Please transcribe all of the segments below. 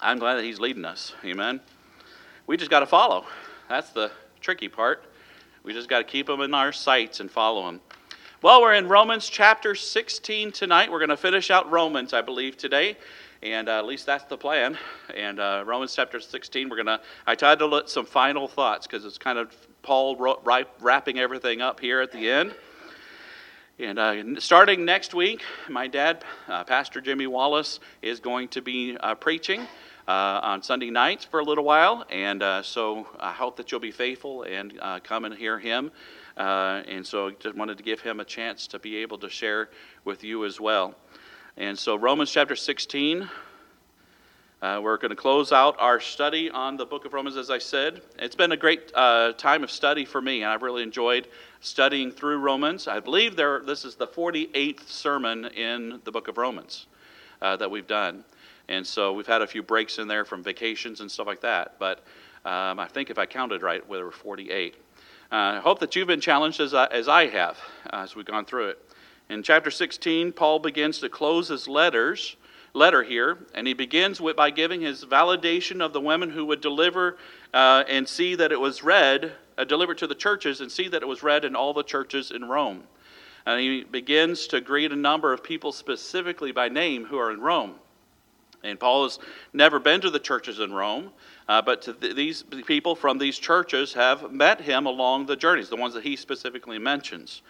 I'm glad that He's leading us. Amen. We just got to follow. That's the tricky part. We just got to keep Him in our sights and follow Him. Well, we're in Romans chapter 16 tonight. We're going to finish out Romans, I believe, today. And uh, at least that's the plan. And uh, Romans chapter 16, we're going to, I to let some final thoughts because it's kind of Paul wrapping everything up here at the end. And uh, starting next week, my dad, uh, Pastor Jimmy Wallace, is going to be uh, preaching uh, on Sunday nights for a little while. And uh, so I hope that you'll be faithful and uh, come and hear him. and so just wanted to give him a chance to be able to share with you as well. And so, Romans chapter 16, uh, we're going to close out our study on the book of Romans, as I said. It's been a great uh, time of study for me, and I've really enjoyed studying through Romans. I believe there, this is the 48th sermon in the book of Romans uh, that we've done. And so we've had a few breaks in there from vacations and stuff like that. But um, I think if I counted right, we were 48. Uh, I hope that you've been challenged as I, as I have uh, as we've gone through it. In chapter 16, Paul begins to close his letters letter here, and he begins with, by giving his validation of the women who would deliver uh, and see that it was read, uh, delivered to the churches, and see that it was read in all the churches in Rome. And he begins to greet a number of people specifically by name who are in Rome. And Paul has never been to the churches in Rome, uh, but th- these people from these churches have met him along the journeys, the ones that he specifically mentions.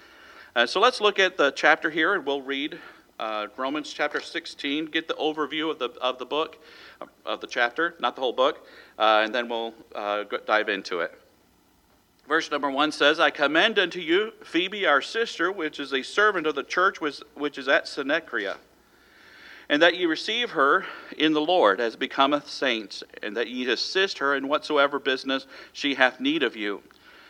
Uh, so let's look at the chapter here, and we'll read uh, Romans chapter 16, get the overview of the, of the book, of the chapter, not the whole book, uh, and then we'll uh, dive into it. Verse number one says, I commend unto you Phoebe, our sister, which is a servant of the church which, which is at Cenchrea, and that ye receive her in the Lord as becometh saints, and that ye assist her in whatsoever business she hath need of you.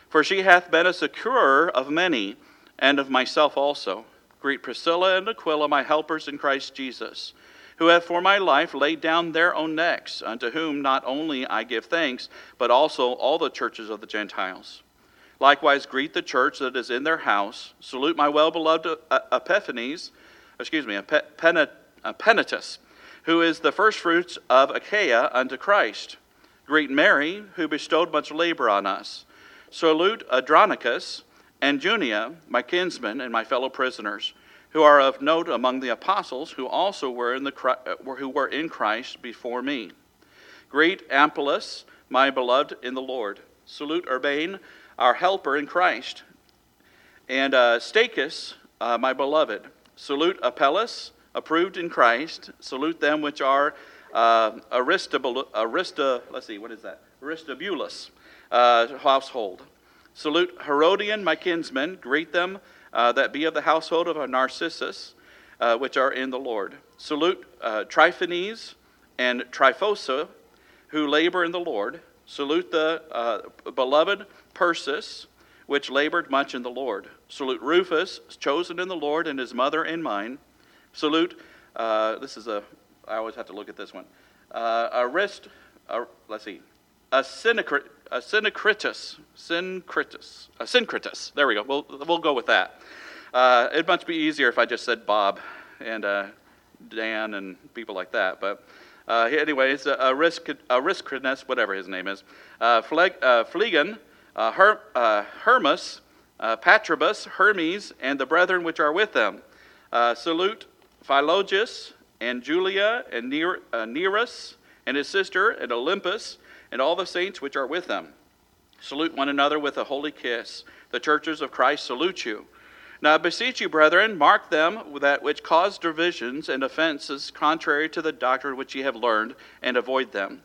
For she hath been a securer of many, and of myself also. Greet Priscilla and Aquila, my helpers in Christ Jesus, who have for my life laid down their own necks, unto whom not only I give thanks, but also all the churches of the Gentiles. Likewise, greet the church that is in their house. Salute my well beloved uh, Epiphanes, excuse me, Epaenetus, who is the firstfruits of Achaia unto Christ. Greet Mary, who bestowed much labor on us. Salute Andronicus and Junia, my kinsmen and my fellow prisoners, who are of note among the apostles, who also were in, the, uh, who were in Christ before me. Greet Amplias, my beloved in the Lord. Salute Urbane, our helper in Christ. And uh, Stachys, uh, my beloved. Salute Apelles, approved in Christ. Salute them which are uh, Aristobulus, Arista, let's see, what is that? Aristobulus uh, household. Salute Herodion, my kinsmen. Greet them uh, that be of the household of Narcissus, uh, which are in the Lord. Salute uh, Tryphanes and Tryphosa, who labor in the Lord. Salute the uh, beloved Persis, which labored much in the Lord. Salute Rufus, chosen in the Lord, and his mother and mine. Salute, uh, this is a, I always have to look at this one. Uh, uh, let's see, a Synecrit, a Synecritus, Synecritus, a Syncretus. There we go. We'll, we'll go with that. Uh, it'd much be easier if I just said Bob and uh, Dan and people like that. But uh, anyways, a, risk, a Riscrinus, whatever his name is, uh, Phleg, uh, Phlegon, uh, Her, uh, Hermas, uh, Patrobas, Hermes, and the brethren which are with them. Uh, salute Philologus and Julia and uh, Nereus and his sister and Olympas and all the saints which are with them. Salute one another with a holy kiss. The churches of Christ salute you. Now I beseech you, brethren, mark them that which cause divisions and offenses contrary to the doctrine which ye have learned, and avoid them.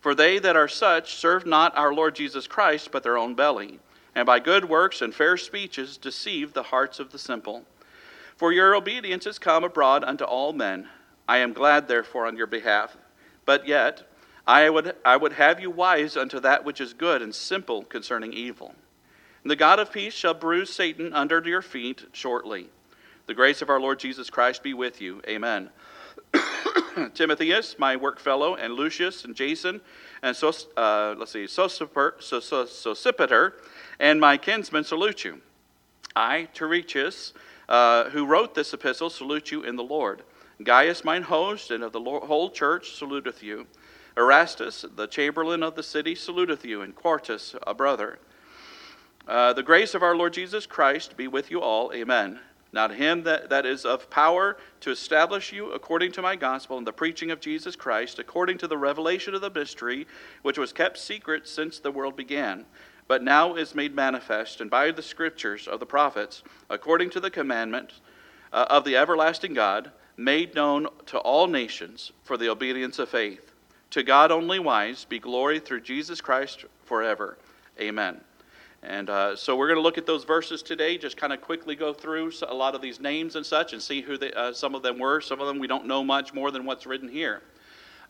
For they that are such serve not our Lord Jesus Christ, but their own belly, and by good works and fair speeches deceive the hearts of the simple. For your obedience is come abroad unto all men. I am glad, therefore, on your behalf. But yet, I would, I would have you wise unto that which is good and simple concerning evil. And the God of peace shall bruise Satan under your feet shortly. The grace of our Lord Jesus Christ be with you. Amen. Timotheus, my workfellow, and Lucius and Jason, and uh, let's see, Sosipater, and my kinsmen salute you. I, Teretius, uh, who wrote this epistle, salute you in the Lord. Gaius, mine host, and of the whole church, saluteth you. Erastus, the chamberlain of the city, saluteth you, and Quartus, a brother. Uh, the grace of our Lord Jesus Christ be with you all. Amen. Now to him that, that is of power to establish you according to my gospel and the preaching of Jesus Christ, according to the revelation of the mystery, which was kept secret since the world began, but now is made manifest, and by the scriptures of the prophets, according to the commandment uh, of the everlasting God, made known to all nations for the obedience of faith. To God only wise be glory through Jesus Christ forever. Amen. And uh, so we're going to look at those verses today, just kind of quickly go through a lot of these names and such and see who they, uh, some of them were. Some of them we don't know much more than what's written here.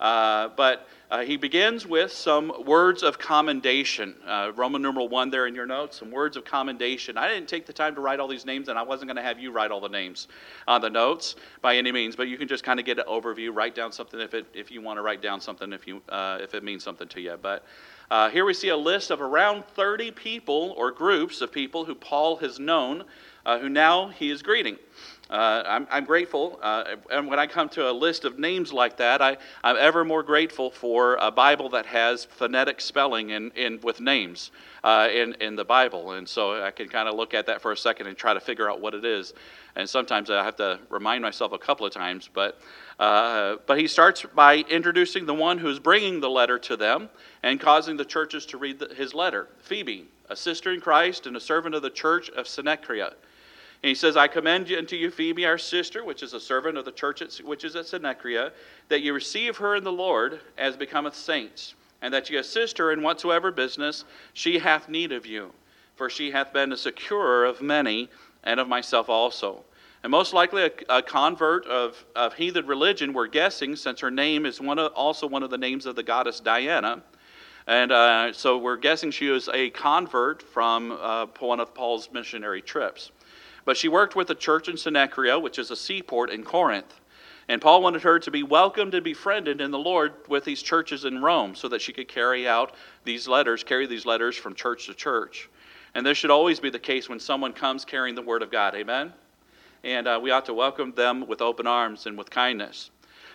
Uh, but uh, he begins with some words of commendation. Uh, Roman numeral one there in your notes, some words of commendation. I didn't take the time to write all these names, and I wasn't going to have you write all the names on the notes by any means, but you can just kind of get an overview, write down something if, it, if you want to write down something if, you, uh, if it means something to you. But uh, here we see a list of around 30 people or groups of people who Paul has known, uh, who now he is greeting. Uh, I'm, I'm, grateful, uh, and when I come to a list of names like that, I, am ever more grateful for a Bible that has phonetic spelling in, in with names uh, in, in the Bible. And so I can kind of look at that for a second and try to figure out what it is. And sometimes I have to remind myself a couple of times. But, uh, but he starts by introducing the one who's bringing the letter to them and causing the churches to read the, his letter Phoebe, a sister in Christ and a servant of the church of Cenchrea and he says, I commend you unto you Phoebe, our sister, which is a servant of the church at, which is at Cenchrea, that you receive her in the Lord as becometh saints, and that ye assist her in whatsoever business she hath need of you. For she hath been a securer of many, and of myself also. And most likely a, a convert of, of heathen religion, we're guessing, since her name is one of, also one of the names of the goddess Diana. And uh, so we're guessing she was a convert from uh, one of Paul's missionary trips. But she worked with the church in Cenchrea, which is a seaport in Corinth. And Paul wanted her to be welcomed and befriended in the Lord with these churches in Rome so that she could carry out these letters, carry these letters from church to church. And this should always be the case when someone comes carrying the Word of God. Amen? And uh, we ought to welcome them with open arms and with kindness.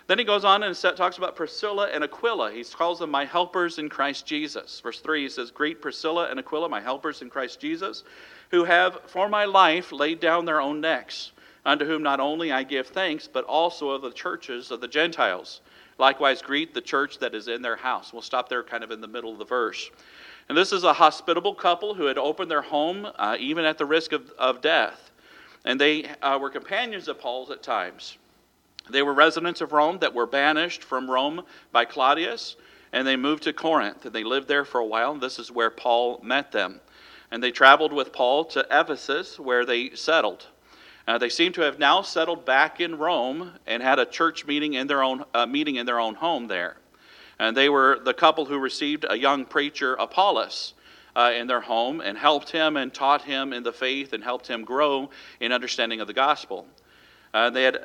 Then he goes on and talks about Priscilla and Aquila. He calls them my helpers in Christ Jesus. Verse 3, he says, Greet Priscilla and Aquila, my helpers in Christ Jesus who have for my life laid down their own necks, unto whom not only I give thanks, but also of the churches of the Gentiles. Likewise, greet the church that is in their house. We'll stop there kind of in the middle of the verse. And this is a hospitable couple who had opened their home uh, even at the risk of, of death. And they uh, were companions of Paul's at times. They were residents of Rome that were banished from Rome by Claudius, and they moved to Corinth. And they lived there for a while, and this is where Paul met them and they traveled with Paul to Ephesus, where they settled. Uh, they seem to have now settled back in Rome and had a church meeting in their own uh, meeting in their own home there. And they were the couple who received a young preacher, Apollos, uh, in their home and helped him and taught him in the faith and helped him grow in understanding of the gospel. Uh, they had uh,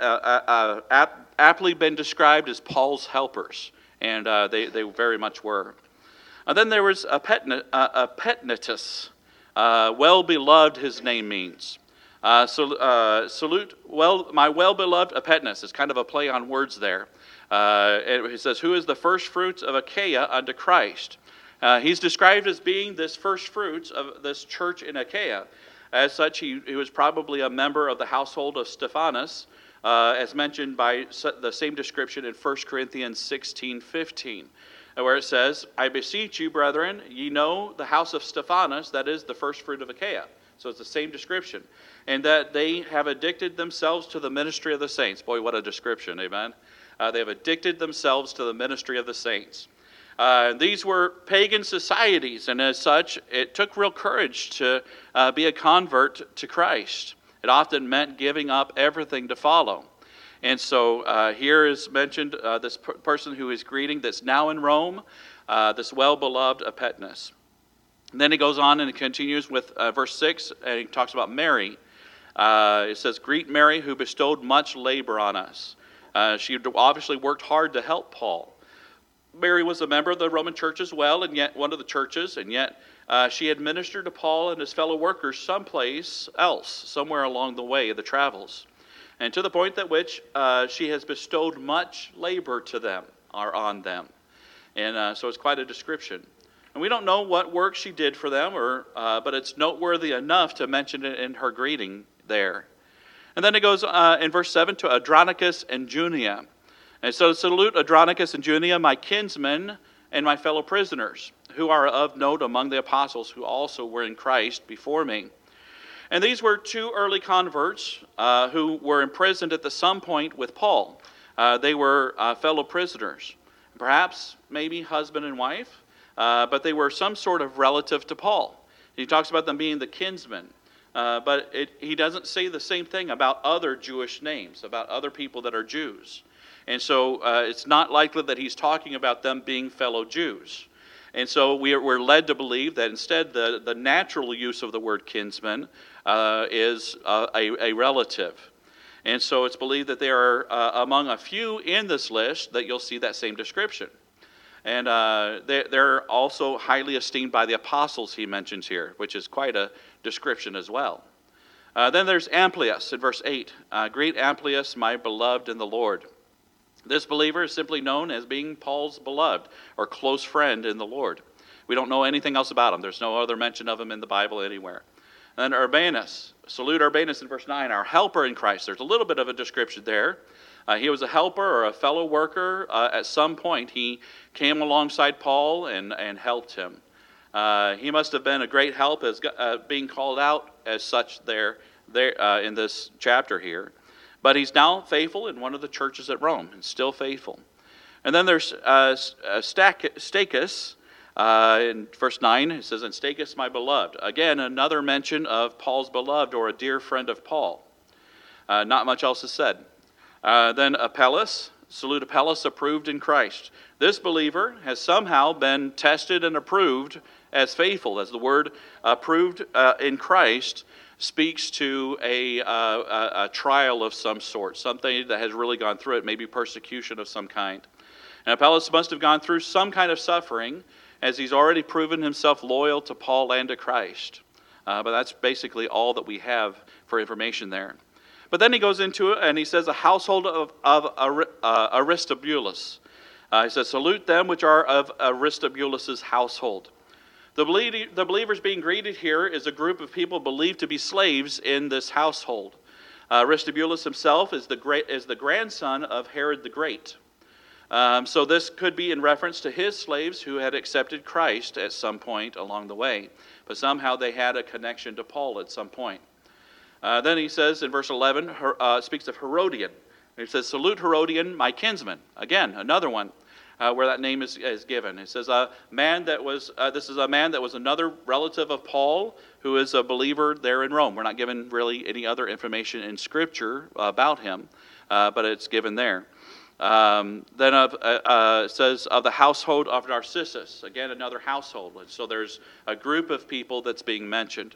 uh, ap- aptly been described as Paul's helpers, and they, they very much were. And then there was Epaenetus. Uh, well beloved, his name means. Uh, so, uh, salute, well, my well beloved Epaenetus is kind of a play on words there. Uh, it says, Who is the first fruits of Achaia unto Christ? Uh, he's described as being this first fruits of this church in Achaia. As such, he, he was probably a member of the household of Stephanas, uh, as mentioned by the same description in 1 Corinthians 16 15 where it says, I beseech you, brethren, ye know the house of Stephanas, that is the first fruit of Achaia. So it's the same description. And that they have addicted themselves to the ministry of the saints. Boy, what a description, amen. Uh, they have addicted themselves to the ministry of the saints. Uh, these were pagan societies, and as such, it took real courage to uh, be a convert to Christ. It often meant giving up everything to follow. And so uh, here is mentioned uh, this per- person who is greeting that's now in Rome, uh, this well beloved Epaenetus. And then he goes on and continues with verse 6, and he talks about Mary. It says, Greet Mary, who bestowed much labor on us. She obviously worked hard to help Paul. Mary was a member of the Roman church as well, and yet one of the churches, and yet uh, she had ministered to Paul and his fellow workers someplace else, somewhere along the way of the travels and to the point that which uh, she has bestowed much labor to them or on them. And uh, so it's quite a description. And we don't know what work she did for them, or, uh, but it's noteworthy enough to mention it in her greeting there. And then it goes uh, in verse 7 to Andronicus and Junia. And so salute Andronicus and Junia, my kinsmen and my fellow prisoners, who are of note among the apostles who also were in Christ before me. And these were two early converts uh, who were imprisoned at the some point with Paul. Uh, they were uh, fellow prisoners, perhaps maybe husband and wife, uh, but they were some sort of relative to Paul. He talks about them being the kinsmen. Uh, but it, he doesn't say the same thing about other Jewish names, about other people that are Jews. And so uh, it's not likely that he's talking about them being fellow Jews. And so we are, we're led to believe that instead the, the natural use of the word kinsman uh, is uh, a, a, relative. And so it's believed that there are uh, among a few in this list that you'll see that same description. And uh, they're, they're also highly esteemed by the apostles he mentions here, which is quite a description as well. Uh, then there's Amplias in verse 8. Uh, Greet Amplias, my beloved in the Lord. This believer is simply known as being Paul's beloved or close friend in the Lord. We don't know anything else about him. There's no other mention of him in the Bible anywhere. And Urbanus, salute Urbanus in verse 9, our helper in Christ. There's a little bit of a description there. Uh, he was a helper or a fellow worker. Uh, at some point, he came alongside Paul and, and helped him. Uh, he must have been a great help as uh, being called out as such there, there uh, in this chapter here. But he's now faithful in one of the churches at Rome and still faithful. And then there's uh, Stachys. in verse 9, it says, And Stachys, my beloved. Again, another mention of Paul's beloved or a dear friend of Paul. not much else is said. Uh, then Apelles, salute Apelles, approved in Christ. This believer has somehow been tested and approved as faithful, as the word approved uh, in Christ speaks to a, uh, a, trial of some sort, something that has really gone through it, maybe persecution of some kind. And Apelles must have gone through some kind of suffering as he's already proven himself loyal to Paul and to Christ. Uh, but that's basically all that we have for information there. But then he goes into it and he says, A household of, of uh, Aristobulus. Uh, he says, Salute them which are of Aristobulus's household. The, the believers being greeted here is a group of people believed to be slaves in this household. Uh, Aristobulus himself is the, great, is the grandson of Herod the Great. Um, so this could be in reference to his slaves who had accepted Christ at some point along the way, but somehow they had a connection to Paul at some point. Uh, then he says in verse 11, uh, speaks of Herodion. He says, Salute Herodion, my kinsman. Again, another one uh, where that name is, is given. It says, a man that was, uh, this is a man that was another relative of Paul who is a believer there in Rome. We're not given really any other information in Scripture about him, uh, but it's given there. Um, then of, uh, uh, says of the household of Narcissus. Again, another household. So there's a group of people that's being mentioned.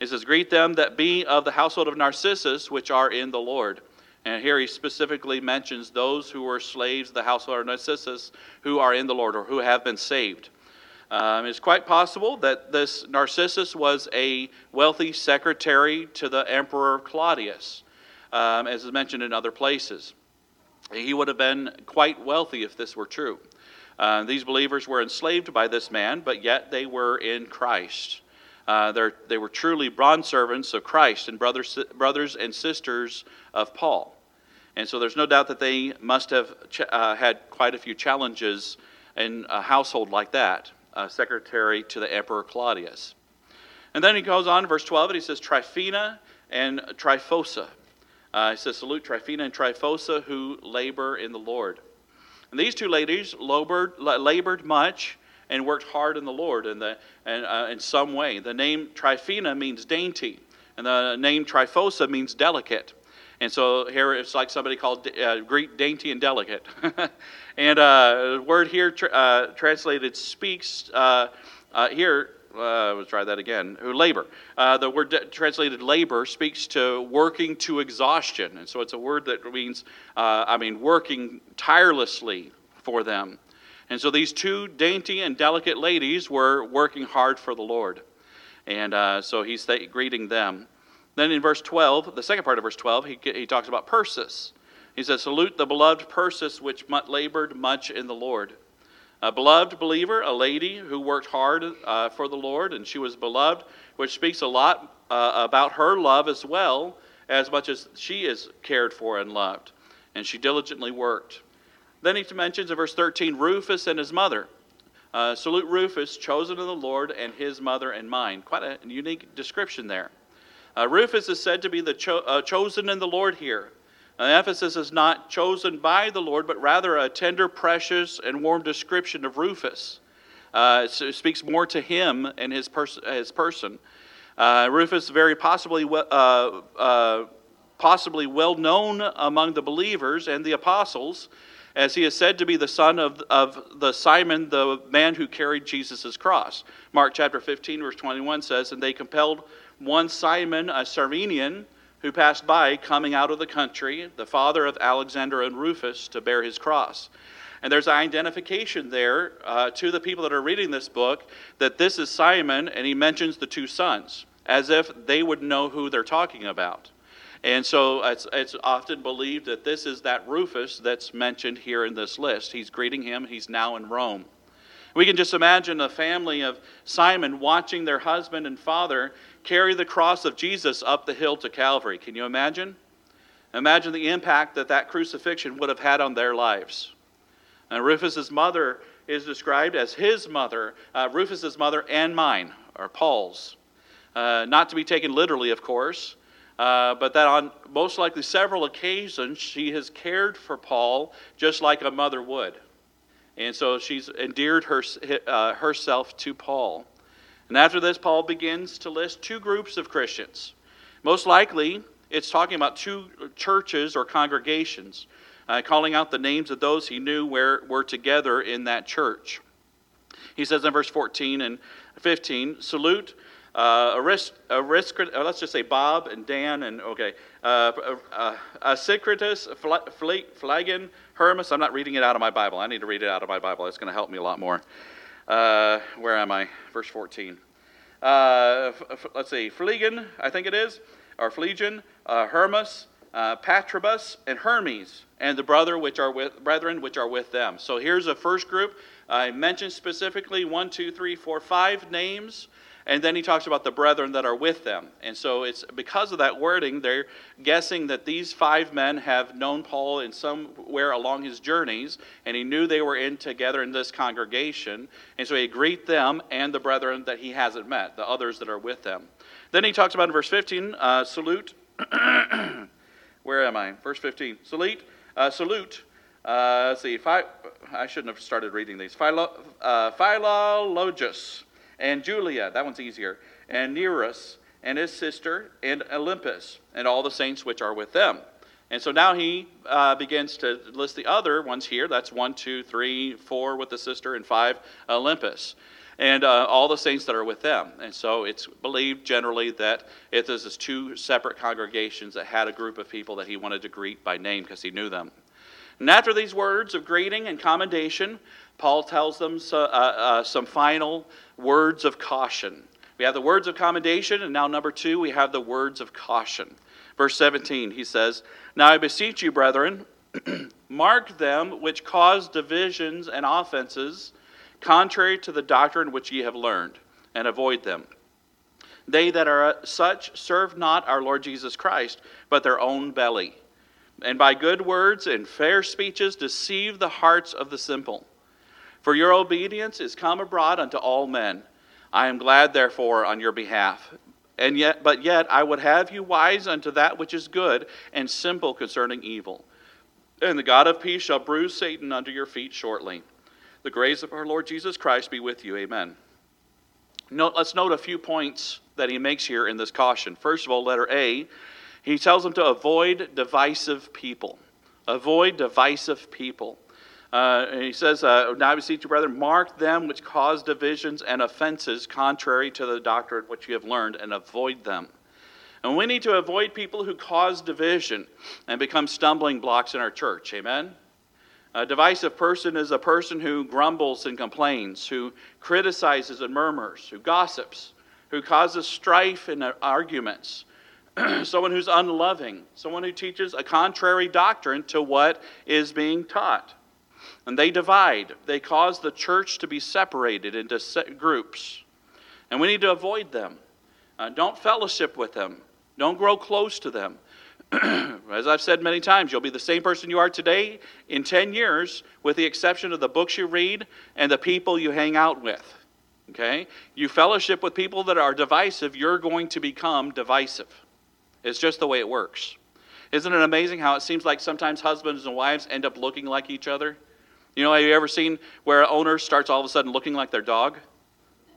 It says, Greet them that be of the household of Narcissus, which are in the Lord. And here he specifically mentions those who were slaves of the household of Narcissus who are in the Lord or who have been saved. Um, it's quite possible that this Narcissus was a wealthy secretary to the Emperor Claudius, um, as is mentioned in other places. He would have been quite wealthy if this were true. Uh, these believers were enslaved by this man, but yet they were in Christ. Uh, they were truly bondservants of Christ and brothers, brothers and sisters of Paul. And so there's no doubt that they must have ch- uh, had quite a few challenges in a household like that, uh, secretary to the Emperor Claudius. And then he goes on, verse 12, and he says, Tryphena and Tryphosa. Uh, he says, Salute Tryphena and Tryphosa who labor in the Lord. And these two ladies labored, labored much and worked hard in the Lord in, the, and, uh, in some way. The name Tryphena means dainty, and the name Tryphosa means delicate. And so here it's like somebody called uh, Greek dainty and delicate. and uh, the word here tra- uh, translated speaks uh, uh, here. Uh, let's try that again. Who labor? The word de- translated labor speaks to working to exhaustion, and so it's a word that means, I mean, working tirelessly for them. And so these two dainty and delicate ladies were working hard for the Lord. And so he's th- greeting them. Then in verse 12, the second part of verse 12, he, he talks about Persis. He says, Salute the beloved Persis, which labored much in the Lord. A beloved believer, a lady who worked hard uh, for the Lord, and she was beloved, which speaks a lot uh, about her love as well, as much as she is cared for and loved. And she diligently worked. Then he mentions in verse 13 Rufus and his mother. Uh, salute Rufus, chosen of the Lord, and his mother and mine. Quite a unique description there. Uh, Rufus is said to be the cho- uh, chosen in the Lord here. Uh, emphasis is not chosen by the Lord, but rather a tender, precious, and warm description of Rufus. Uh, so it speaks more to him and his, pers- his person. Uh, Rufus very possibly uh, uh, possibly well known among the believers and the apostles, as he is said to be the son of, of the Simon, the man who carried Jesus' cross. Mark chapter 15, verse 21 says, And they compelled one Simon, a Cyrenian, who passed by coming out of the country, the father of Alexander and Rufus, to bear his cross. And there's identification there uh, to the people that are reading this book that this is Simon, and he mentions the two sons as if they would know who they're talking about. And so it's, it's often believed that this is that Rufus that's mentioned here in this list. He's greeting him, he's now in Rome. We can just imagine a family of Simon watching their husband and father carry the cross of Jesus up the hill to Calvary. Can you imagine? Imagine the impact that that crucifixion would have had on their lives. And Rufus's mother is described as his mother, uh, Rufus's mother and mine, or Paul's. Uh, not to be taken literally, of course, uh, but that on most likely several occasions she has cared for Paul just like a mother would. And so she's endeared her, uh, herself to Paul. And after this, Paul begins to list two groups of Christians. Most likely, it's talking about two churches or congregations, uh, calling out the names of those he knew were, were together in that church. He says in verse 14 and 15 Salute uh, Arist, Arist, uh, let's just say Bob and Dan and, okay, uh, uh, Asyncritus, Phlegon, Hermas. I'm not reading it out of my Bible. I need to read it out of my Bible. It's going to help me a lot more. Uh, where am I? Verse 14. Uh, f- let's see, Phlegon, I think it is, or Phlegon, uh, Hermas, uh, Patrobas, and Hermes, and the brother which are with brethren which are with them. So here's a first group. I mentioned specifically one, two, three, four, five names and then he talks about the brethren that are with them. And so it's because of that wording, they're guessing that these five men have known Paul in somewhere along his journeys, and he knew they were in together in this congregation. And so he greet them and the brethren that he hasn't met, the others that are with them. Then he talks about in verse 15, uh, salute. Where am I? Verse 15. Salute. Uh, salute. Uh, let's see. Phi- I shouldn't have started reading these. Uh, Philologus and Julia, that one's easier, and Nereus and his sister, and Olympas, and all the saints which are with them. And so now he uh, begins to list the other ones here. That's one, two, three, four with the sister, and five, Olympas. And uh, all the saints that are with them. And so it's believed generally that it is two separate congregations that had a group of people that he wanted to greet by name because he knew them. And after these words of greeting and commendation, Paul tells them so, uh, uh, some final words of caution. We have the words of commendation, and now, number two, we have the words of caution. Verse 17, he says, Now I beseech you, brethren, mark them which cause divisions and offenses, contrary to the doctrine which ye have learned, and avoid them. They that are such serve not our Lord Jesus Christ, but their own belly, and by good words and fair speeches deceive the hearts of the simple. For your obedience is come abroad unto all men. I am glad, therefore, on your behalf. And yet, but yet I would have you wise unto that which is good, and simple concerning evil. And the God of peace shall bruise Satan under your feet shortly. The grace of our Lord Jesus Christ be with you. Amen. Note, let's note a few points that he makes here in this caution. First of all, letter A, he tells them to avoid divisive people. Avoid divisive people. Uh, he says, uh, Now I beseech you, brethren, mark them which cause divisions and offenses contrary to the doctrine which you have learned, and avoid them. And we need to avoid people who cause division and become stumbling blocks in our church. Amen? A divisive person is a person who grumbles and complains, who criticizes and murmurs, who gossips, who causes strife and arguments, someone who's unloving, someone who teaches a contrary doctrine to what is being taught. And they divide, they cause the church to be separated into groups. And we need to avoid them. Uh, don't fellowship with them, don't grow close to them. As I've said many times, you'll be the same person you are today in 10 years, with the exception of the books you read and the people you hang out with. Okay? You fellowship with people that are divisive, you're going to become divisive. It's just the way it works. Isn't it amazing how it seems like sometimes husbands and wives end up looking like each other? You know, have you ever seen where an owner starts all of a sudden looking like their dog?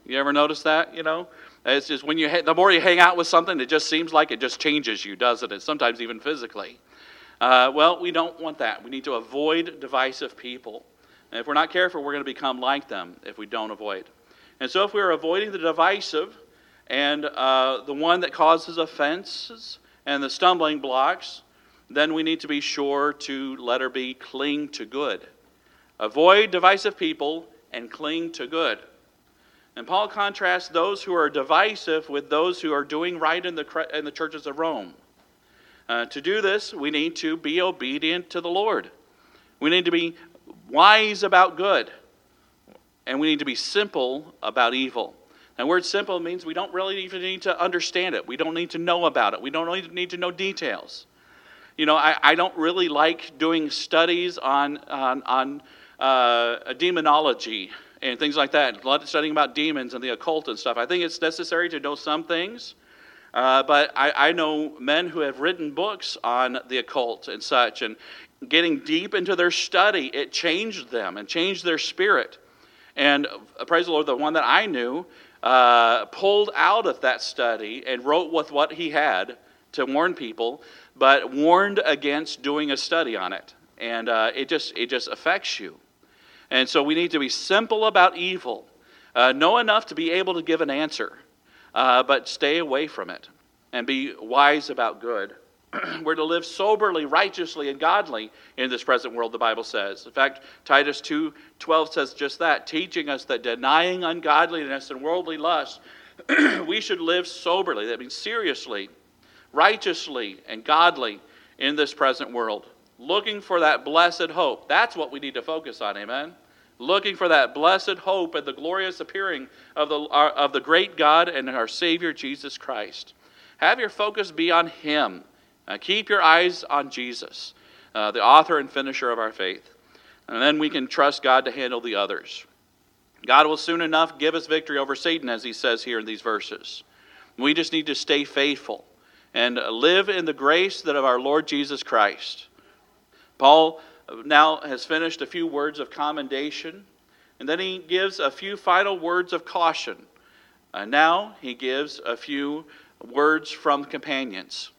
You ever notice that? You know, it's just when you the more you hang out with something, it just seems like it just changes you, doesn't it? Sometimes even physically. Uh, well, we don't want that. We need to avoid divisive people. And if we're not careful, we're going to become like them if we don't avoid. And so, if we're avoiding the divisive and uh, the one that causes offenses and the stumbling blocks, then we need to be sure to, let her be cling to good. Avoid divisive people and cling to good. And Paul contrasts those who are divisive with those who are doing right in the, in the churches of Rome. Uh, to do this, we need to be obedient to the Lord. We need to be wise about good. And we need to be simple about evil. And word simple means we don't really even need to understand it. We don't need to know about it. We don't need to know details. You know, I, I don't really like doing studies on, on, on uh, demonology and things like that, studying about demons and the occult and stuff. I think it's necessary to know some things. Uh, but I, I, know men who have written books on the occult and such, and getting deep into their study, it changed them and changed their spirit. And uh, praise the Lord, the one that I knew uh, pulled out of that study and wrote with what he had to warn people but warned against doing a study on it. And uh, it, just, it just affects you. And so we need to be simple about evil, uh, know enough to be able to give an answer, uh, but stay away from it and be wise about good. We're to live soberly, righteously, and godly in this present world, the Bible says. In fact, Titus 2:12 says just that, teaching us that denying ungodliness and worldly lust, we should live soberly. That means seriously, righteously and godly in this present world, looking for that blessed hope. That's what we need to focus on, amen? Looking for that blessed hope and the glorious appearing of the, of the great God and our Savior Jesus Christ. Have your focus be on Him. Uh, keep your eyes on Jesus, uh, the author and finisher of our faith. And then we can trust God to handle the others. God will soon enough give us victory over Satan, as he says here in these verses. We just need to stay faithful and live in the grace that of our Lord Jesus Christ. Paul now has finished a few words of commendation, and then he gives a few final words of caution. Uh, now he gives a few words from companions.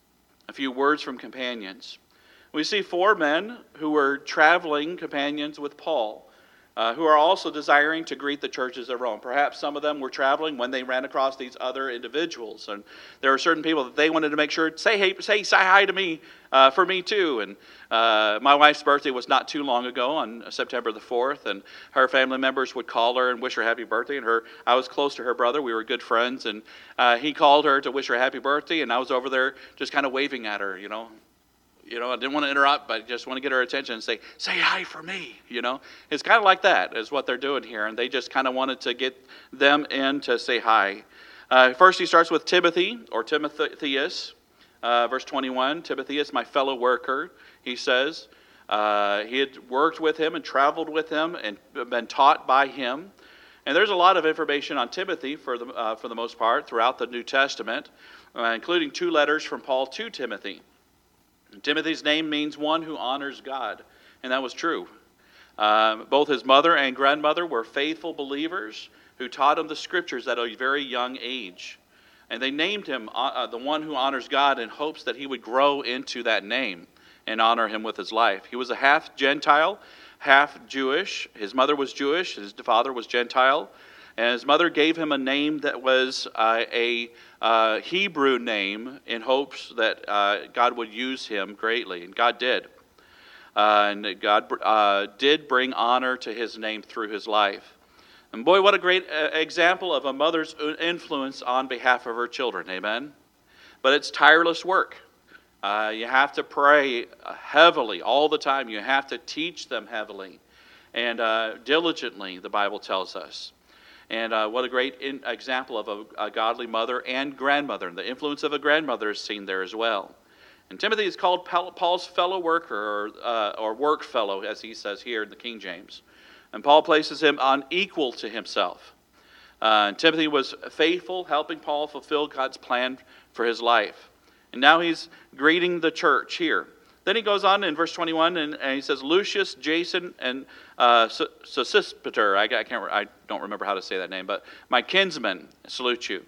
A few words from companions. We see four men who were traveling companions with Paul uh, who are also desiring to greet the churches of Rome. Perhaps some of them were traveling when they ran across these other individuals, and there were certain people that they wanted to make sure say hey say say hi to me uh, for me too. And uh, my wife's birthday was not too long ago on September the fourth, and her family members would call her and wish her happy birthday. And her I was close to her brother; we were good friends, and uh, he called her to wish her happy birthday, and I was over there just kind of waving at her, you know, you know, I didn't want to interrupt, but I just want to get her attention and say, say hi for me. You know, it's kind of like that is what they're doing here. And they just kind of wanted to get them in to say hi. Uh, first, he starts with Timothy or Timotheus, uh, verse 21. Timotheus, my fellow worker, he says. Uh, he had worked with him and traveled with him and been taught by him. And there's a lot of information on Timothy for the, uh, for the most part throughout the New Testament, uh, including two letters from Paul to Timothy. Timothy's name means one who honors God, and that was true. Um, both his mother and grandmother were faithful believers who taught him the scriptures at a very young age. And they named him uh, uh, the one who honors God in hopes that he would grow into that name and honor him with his life. He was a half Gentile, half Jewish. His mother was Jewish, his father was Gentile. And his mother gave him a name that was uh, a uh, Hebrew name in hopes that uh, God would use him greatly. And God did. Uh, and God uh, did bring honor to his name through his life. And boy, what a great uh, example of a mother's influence on behalf of her children. Amen. But it's tireless work. you have to pray heavily all the time, you have to teach them heavily. and diligently, the Bible tells us. And uh, what a great in, example of a, a, godly mother and grandmother. And the influence of a grandmother is seen there as well. And Timothy is called Paul's fellow worker, or, uh, or work fellow, as he says here in the King James. And Paul places him on equal to himself. Uh, Timothy was faithful, helping Paul fulfill God's plan for his life. And now he's greeting the church here. Then he goes on in verse 21 and, and he says, Lucius, Jason, and uh, Sosipater, I, I, can't, I don't remember how to say that name, but my kinsmen salute you.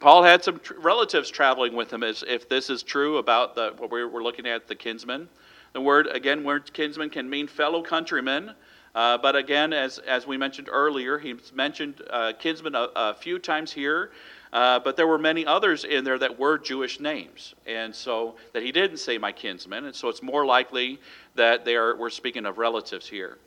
Paul had some tr- relatives traveling with him, as if this is true about the, what we're, we're looking at, the kinsmen. The word, again, word kinsman can mean fellow countrymen. Uh, but again, as, as we mentioned earlier, he's mentioned uh, kinsmen a, a, few times here. Uh, but there were many others in there that were Jewish names, and so that he didn't say my kinsmen, and so it's more likely that they are we're speaking of relatives here.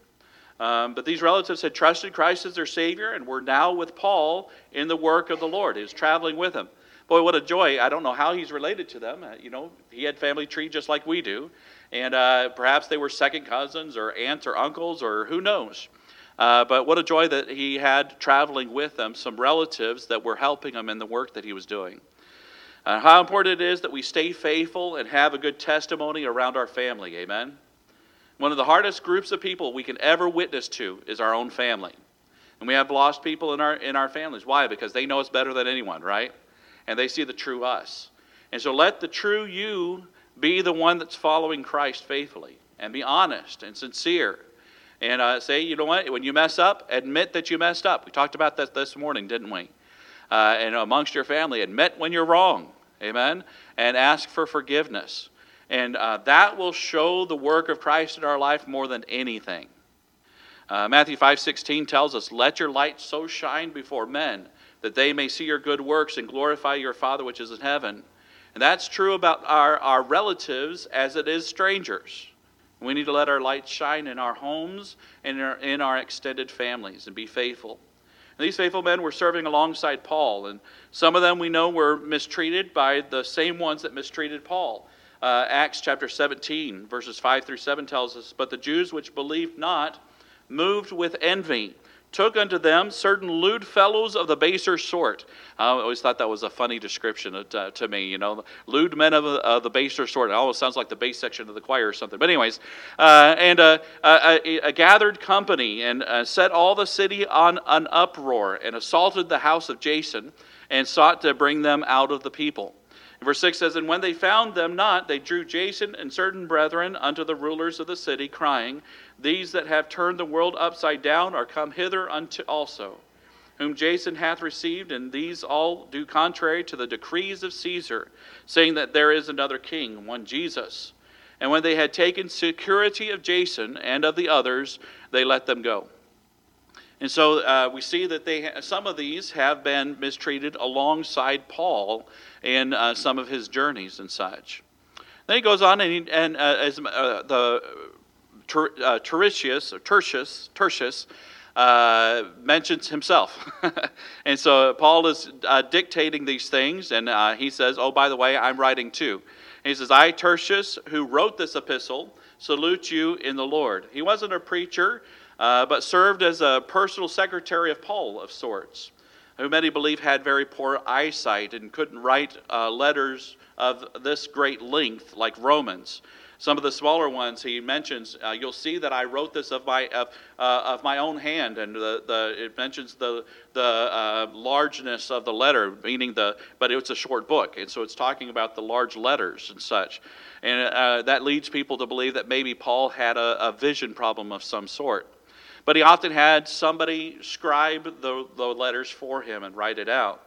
Um, but these relatives had trusted Christ as their Savior and were now with Paul in the work of the Lord. He was traveling with him. Boy, what a joy! I don't know how he's related to them. Uh, you know, he had family tree just like we do, and uh, perhaps they were second cousins or aunts or uncles or who knows. Uh, but what a joy that he had traveling with them, some relatives that were helping him in the work that he was doing. Uh, how important it is that we stay faithful and have a good testimony around our family. Amen. One of the hardest groups of people we can ever witness to is our own family. And we have lost people in our, in our families. Why? Because they know us better than anyone, right? And they see the true us. And so let the true you be the one that's following Christ faithfully and be honest and sincere and uh, say, you know what, when you mess up, admit that you messed up. We talked about that this morning, didn't we? Uh, and amongst your family, admit when you're wrong. Amen? And ask for forgiveness. And uh, that will show the work of Christ in our life more than anything. Uh, Matthew 5:16 tells us, "Let your light so shine before men that they may see your good works and glorify your Father which is in heaven." And that's true about our, our relatives as it is strangers. We need to let our light shine in our homes and in our, in our extended families and be faithful. And these faithful men were serving alongside Paul, and some of them we know were mistreated by the same ones that mistreated Paul. Uh, Acts chapter 17, verses 5 through 7 tells us, But the Jews which believed not, moved with envy, took unto them certain lewd fellows of the baser sort. I always thought that was a funny description to, to me, you know, lewd men of uh, the baser sort. It almost sounds like the bass section of the choir or something. But, anyways, uh, and uh, a, a, gathered company and uh, set all the city on an uproar and assaulted the house of Jason and sought to bring them out of the people. Verse 6 says, And when they found them not, they drew Jason and certain brethren unto the rulers of the city, crying, These that have turned the world upside down are come hither unto also, whom Jason hath received, and these all do contrary to the decrees of Caesar, saying that there is another king, one Jesus. And when they had taken security of Jason and of the others, they let them go. And so uh, we see that they some of these have been mistreated alongside Paul in uh, some of his journeys and such. Then he goes on and, he, and uh, as uh, the Ter- uh, Tertius, Tertius, Tertius uh, mentions himself. and so Paul is dictating these things, and he says, Oh, by the way, I'm writing too. And he says, I, Tertius, who wrote this epistle, salute you in the Lord. He wasn't a preacher uh, but served as a personal secretary of Paul of sorts, who many believe had very poor eyesight and couldn't write uh, letters of this great length like Romans. Some of the smaller ones he mentions, uh, you'll see that I wrote this of my of, uh, of my own hand, and the, the it mentions the the uh, largeness of the letter, meaning the but it's a short book, and so it's talking about the large letters and such, and uh, that leads people to believe that maybe Paul had a, a vision problem of some sort. But he often had somebody scribe the, the letters for him and write it out.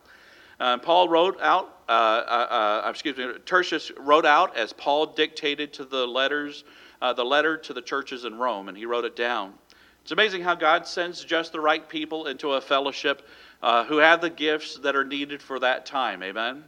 Um, Paul wrote out, uh, uh, uh, excuse me, Tertius wrote out as Paul dictated to the letters, uh, the letter to the churches in Rome, and he wrote it down. It's amazing how God sends just the right people into a fellowship uh, who have the gifts that are needed for that time. Amen.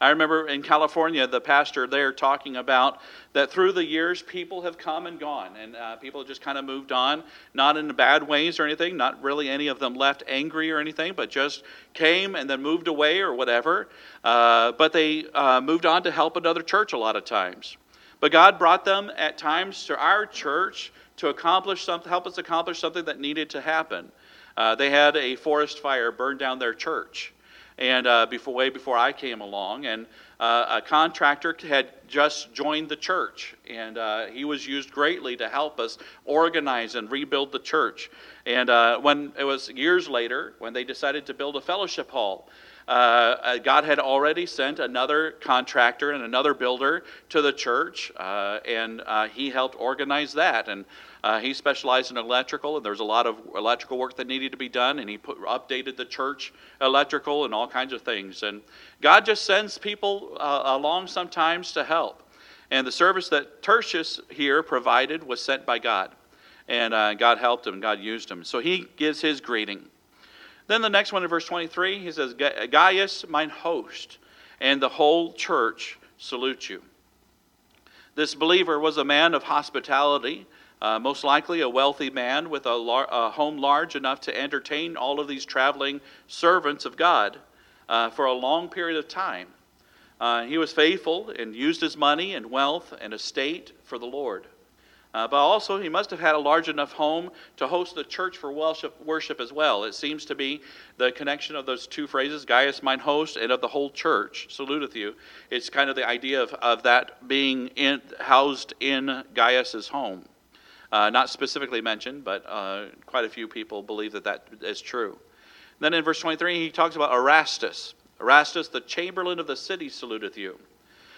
I remember in California, the pastor there talking about that through the years, people have come and gone, and uh, people just kind of moved on, not in bad ways or anything, not really any of them left angry or anything, but just came and then moved away or whatever. Uh, but they uh, moved on to help another church a lot of times. But God brought them at times to our church to accomplish something, help us accomplish something that needed to happen. Uh, they had a forest fire burn down their church, and uh, before way before I came along, and uh, a contractor had just joined the church, and uh, he was used greatly to help us organize and rebuild the church. And uh, when it was years later, when they decided to build a fellowship hall, uh, uh, God had already sent another contractor and another builder to the church, and he helped organize that. And uh, he specialized in electrical, and there's a lot of electrical work that needed to be done, and he put, updated the church electrical and all kinds of things. And God just sends people uh, along sometimes to help. And the service that Tertius here provided was sent by God. And God helped him, God used him. So he gives his greeting. Then the next one in verse 23, he says, Gaius, mine host, and the whole church salute you. This believer was a man of hospitality, uh, most likely a wealthy man with a, lar- a, home large enough to entertain all of these traveling servants of God uh, for a long period of time. Uh, he was faithful and used his money and wealth and estate for the Lord. Uh, but also, he must have had a large enough home to host the church for worship, worship as well. It seems to be the connection of those two phrases, Gaius, mine host, and of the whole church, saluteth you. It's kind of the idea of, of that being in, housed in Gaius's home. Uh, not specifically mentioned, but uh, quite a few people believe that that is true. Then in verse 23, he talks about Erastus. Erastus, the chamberlain of the city, saluteth you.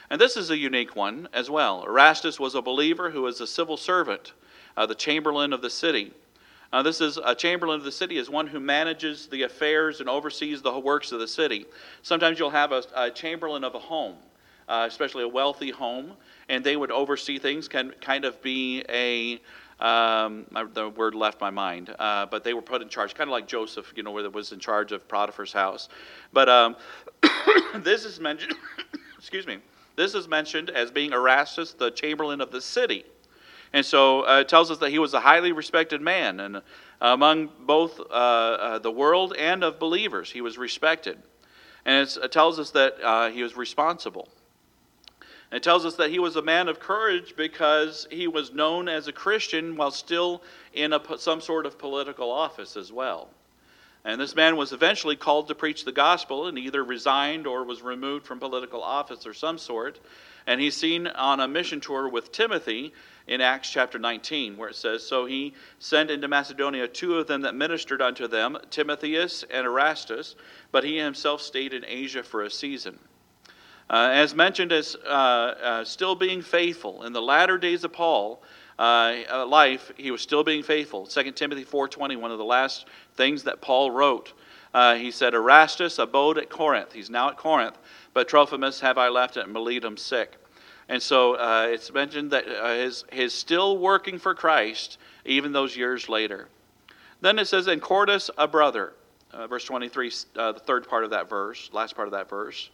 And this is a unique one as well. Erastus was a believer who was a civil servant, uh, the chamberlain of the city. Uh, this is a chamberlain of the city is one who manages the affairs and oversees the works of the city. Sometimes you'll have a, a chamberlain of a home, uh, especially a wealthy home, and they would oversee things. Can kind of be a um, the word left my mind, uh, but they were put in charge, kind of like Joseph, you know, where was in charge of Potiphar's house. But um, this is mentioned. excuse me. This is mentioned as being Erastus, the chamberlain of the city. And so uh, it tells us that he was a highly respected man, and among both uh, uh, the world and of believers, he was respected. And it tells us that uh, he was responsible. It tells us that he was a man of courage because he was known as a Christian while still in a, some sort of political office as well. And this man was eventually called to preach the gospel and either resigned or was removed from political office or some sort. And he's seen on a mission tour with Timothy in Acts chapter 19, where it says, So he sent into Macedonia two of them that ministered unto them, Timotheus and Erastus, but he himself stayed in Asia for a season. Uh, as mentioned, as uh, uh, still being faithful in the latter days of Paul, uh, uh, life, he was still being faithful. 2 Timothy 4.20, one of the last things that Paul wrote. Uh, he said, Erastus abode at Corinth. He's now at Corinth. But Trophimus have I left at Miletum sick. And so it's mentioned that his, his still working for Christ even those years later. Then it says, and Quartus a brother. Verse 23, the third part of that verse, last part of that verse.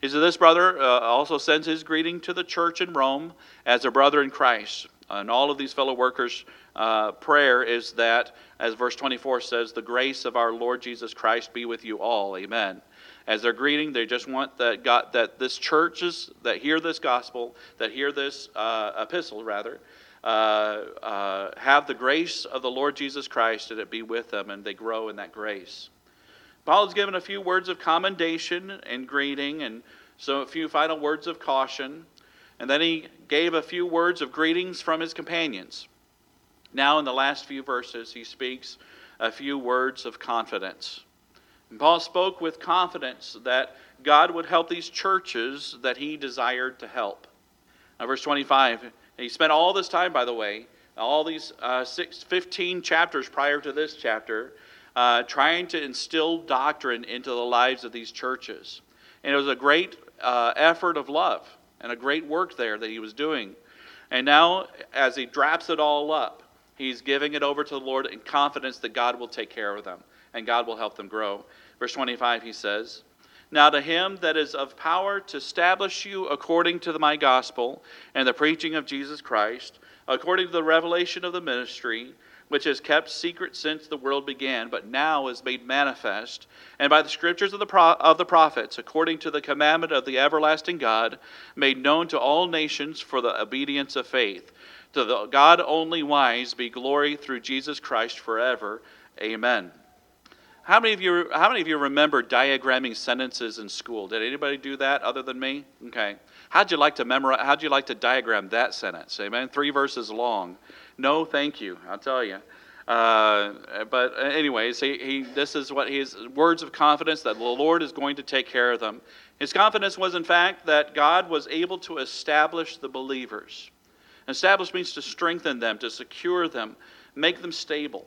He said, This brother also sends his greeting to the church in Rome as a brother in Christ and all of these fellow workers' uh, prayer is that, as verse 24 says, the grace of our Lord Jesus Christ be with you all. Amen. As they're greeting, they just want that God, that this churches that hear this gospel, that hear this uh, epistle, rather, uh, uh, have the grace of the Lord Jesus Christ and it be with them, and they grow in that grace. Paul has given a few words of commendation and greeting, and so a few final words of caution. And then he gave a few words of greetings from his companions. Now, in the last few verses, he speaks a few words of confidence. And Paul spoke with confidence that God would help these churches that he desired to help. Now, verse 25, he spent all this time, by the way, all these uh, six, 15 chapters prior to this chapter, uh, trying to instill doctrine into the lives of these churches. And it was a great uh, effort of love and a great work there that he was doing. And now, as he wraps it all up, he's giving it over to the Lord in confidence that God will take care of them and God will help them grow. Verse 25, he says, Now to him that is of power to establish you according to my gospel and the preaching of Jesus Christ, according to the revelation of the ministry, which is kept secret since the world began, but now is made manifest, and by the scriptures of the, pro- of the prophets, according to the commandment of the everlasting God, made known to all nations for the obedience of faith, To the God only wise be glory through Jesus Christ forever. Amen. How many of you how many of you remember diagramming sentences in school? Did anybody do that other than me? Okay. How'd you like to memorize how'd you like to diagram that sentence? Amen. Three verses long. No, thank you. I'll tell you. Uh, but anyways, he, he, this is what his words of confidence that the Lord is going to take care of them. His confidence was, in fact, that God was able to establish the believers. Establish means to strengthen them, to secure them, make them stable.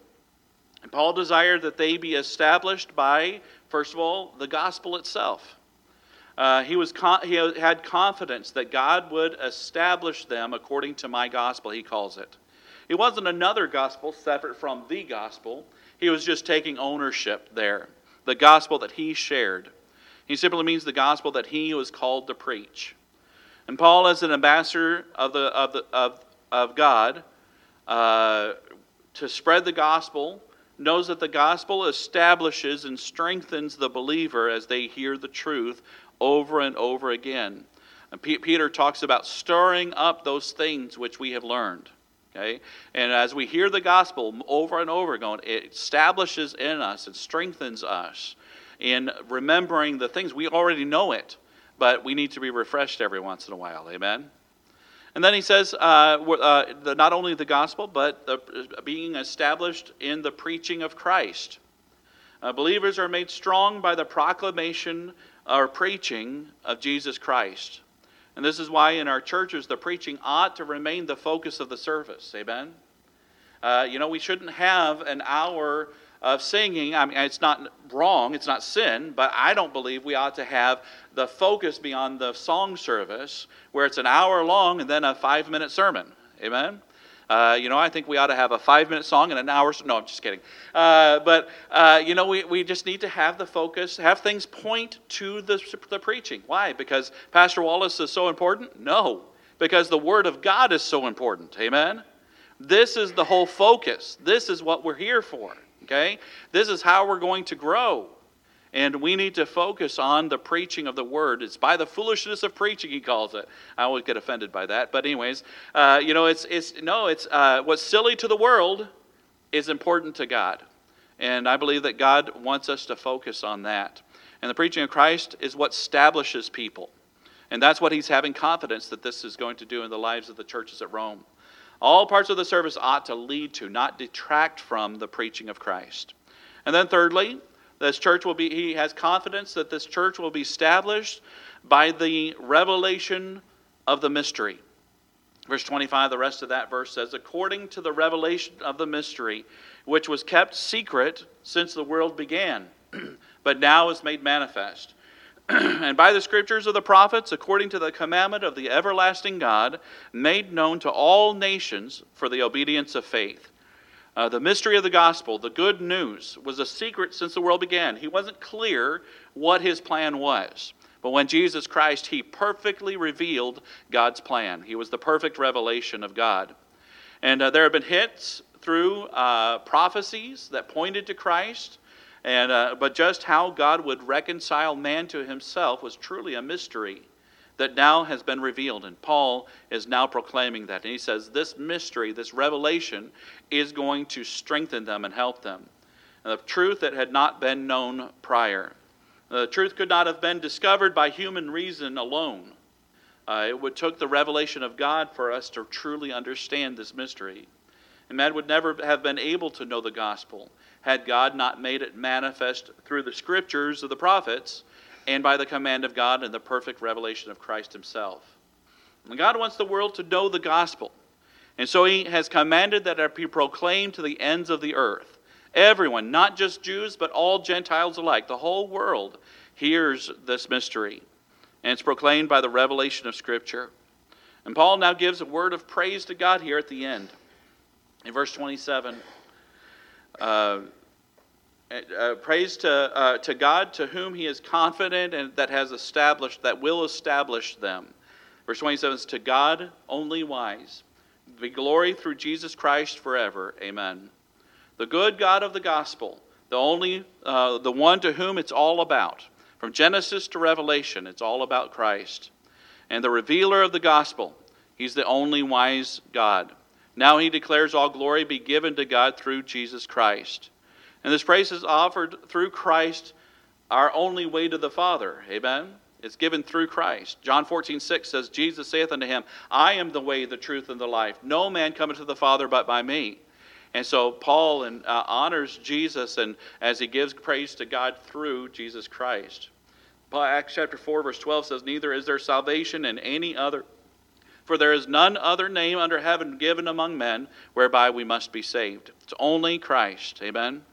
And Paul desired that they be established by, first of all, the gospel itself. Uh, he, was con- he had confidence that God would establish them according to my gospel, he calls it. It wasn't another gospel separate from the gospel. He was just taking ownership there. The gospel that he shared. He simply means the gospel that he was called to preach. And Paul, as an ambassador of, the, of, the, of, of God, uh, to spread the gospel, knows that the gospel establishes and strengthens the believer as they hear the truth over and over again. And P- Peter talks about stirring up those things which we have learned. Okay? And as we hear the gospel over and over again, it establishes in us, it strengthens us in remembering the things. We already know it, but we need to be refreshed every once in a while. Amen? And then he says, uh, uh, the, not only the gospel, but the, being established in the preaching of Christ. Uh, believers are made strong by the proclamation or preaching of Jesus Christ. And this is why in our churches the preaching ought to remain the focus of the service. Amen? Uh, you know, we shouldn't have an hour of singing. I mean, it's not wrong, it's not sin, but I don't believe we ought to have the focus beyond the song service where it's an hour long and then a five minute sermon. Amen? Uh, you know, I think we ought to have a five minute song and an hour. No, I'm just kidding. Uh, but, uh, you know, we, we just need to have the focus, have things point to the, the preaching. Why? Because Pastor Wallace is so important? No, because the Word of God is so important. Amen? This is the whole focus. This is what we're here for. Okay? This is how we're going to grow. And we need to focus on the preaching of the word. It's by the foolishness of preaching, he calls it. I always get offended by that. But, anyways, uh, you know, it's, it's no, it's uh, what's silly to the world is important to God. And I believe that God wants us to focus on that. And the preaching of Christ is what establishes people. And that's what he's having confidence that this is going to do in the lives of the churches at Rome. All parts of the service ought to lead to, not detract from, the preaching of Christ. And then, thirdly, this church will be, he has confidence that this church will be established by the revelation of the mystery. Verse 25, the rest of that verse says, according to the revelation of the mystery, which was kept secret since the world began, but now is made manifest. and by the scriptures of the prophets, according to the commandment of the everlasting God, made known to all nations for the obedience of faith uh, the mystery of the gospel, the good news, was a secret since the world began. He wasn't clear what his plan was. But when Jesus Christ, he perfectly revealed God's plan. He was the perfect revelation of God. And uh, there have been hits through uh, prophecies that pointed to Christ. And, uh, but just how God would reconcile man to himself was truly a mystery that now has been revealed. And Paul is now proclaiming that. And he says this mystery, this revelation, is going to strengthen them and help them. And the truth that had not been known prior. The truth could not have been discovered by human reason alone. Uh, it would took the revelation of God for us to truly understand this mystery. And man would never have been able to know the gospel had God not made it manifest through the scriptures of the prophets and by the command of God and the perfect revelation of Christ Himself. And God wants the world to know the gospel. And so He has commanded that it be proclaimed to the ends of the earth. Everyone, not just Jews, but all Gentiles alike, the whole world hears this mystery. And it's proclaimed by the revelation of Scripture. And Paul now gives a word of praise to God here at the end. In verse 27, uh, uh, praise to, uh, to God to whom he is confident and that has established, that will establish them. Verse 27 is to God only wise. Be glory through Jesus Christ forever. Amen. The good God of the gospel, the only, uh, the one to whom it's all about. From Genesis to Revelation, it's all about Christ. And the revealer of the gospel, he's the only wise God. Now he declares all glory be given to God through Jesus Christ. And this praise is offered through Christ, our only way to the Father. Amen? It's given through Christ. John 14, 6 says, Jesus saith unto him, I am the way, the truth, and the life. No man cometh to the Father but by me. And so Paul and, uh, honors Jesus and as he gives praise to God through Jesus Christ. Paul, Acts chapter 4, verse 12 says, Neither is there salvation in any other, for there is none other name under heaven given among men whereby we must be saved. It's only Christ. Amen.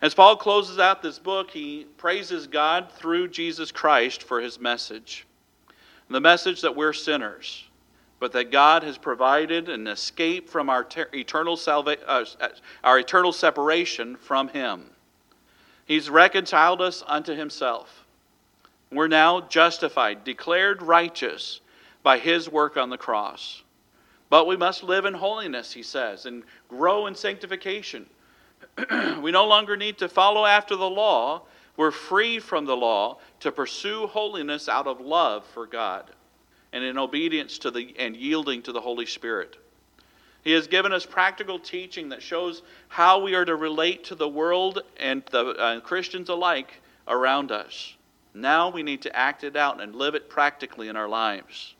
As Paul closes out this book, he praises God through Jesus Christ for his message. The message that we're sinners, but that God has provided an escape from our ter- eternal salva- uh, our eternal separation from him. He's reconciled us unto himself. We're now justified, declared righteous by his work on the cross. But we must live in holiness, he says, and grow in sanctification. we no longer need to follow after the law. We're free from the law to pursue holiness out of love for God and in obedience to the and yielding to the Holy Spirit. He has given us practical teaching that shows how we are to relate to the world and the uh, Christians alike around us. Now we need to act it out and live it practically in our lives.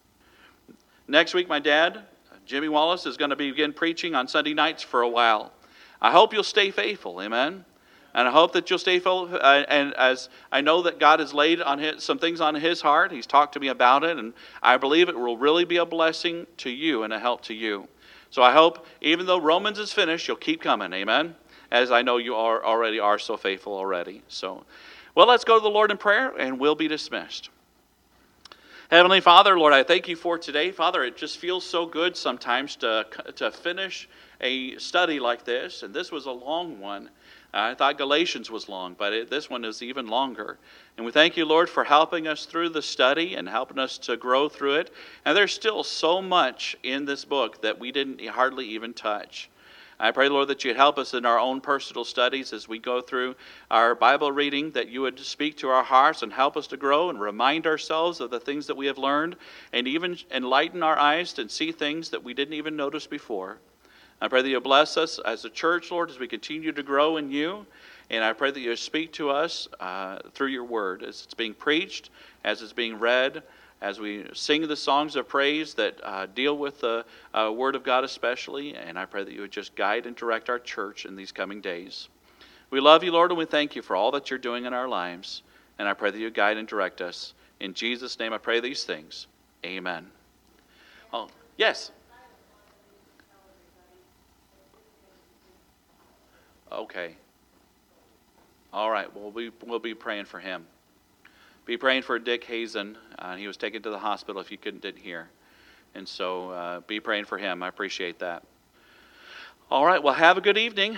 Next week, my dad, Jimmy Wallace, is going to begin preaching on Sunday nights for a while. I hope you'll stay faithful. Amen. And I hope that you'll stay faithful. And as I know that God has laid on his, some things on his heart, he's talked to me about it, and I believe it will really be a blessing to you and a help to you. So I hope, even though Romans is finished, you'll keep coming. Amen. As I know you are already are so faithful already. So, well, let's go to the Lord in prayer, and we'll be dismissed. Heavenly Father, Lord, I thank you for today. Father, it just feels so good sometimes to, to finish a study like this, and this was a long one. I thought Galatians was long, but it, this one is even longer. And we thank you, Lord, for helping us through the study and helping us to grow through it. And there's still so much in this book that we didn't hardly even touch. I pray, Lord, that you'd help us in our own personal studies as we go through our Bible reading, that you would speak to our hearts and help us to grow and remind ourselves of the things that we have learned and even enlighten our eyes to see things that we didn't even notice before. I pray that you bless us as a church, Lord, as we continue to grow in you. And I pray that you speak to us uh, through your word as it's being preached, as it's being read as we sing the songs of praise that uh, deal with the uh, Word of God, especially. And I pray that you would just guide and direct our church in these coming days. We love you, Lord, and we thank you for all that you're doing in our lives. And I pray that you guide and direct us. In Jesus' name, I pray these things. Amen. Oh, yes. Okay. All right. Well, we, we'll be praying for him. Be praying for Dick Hazen. Uh, he was taken to the hospital if you couldn't didn't hear. And so uh, be praying for him. I appreciate that. All right. Well, have a good evening.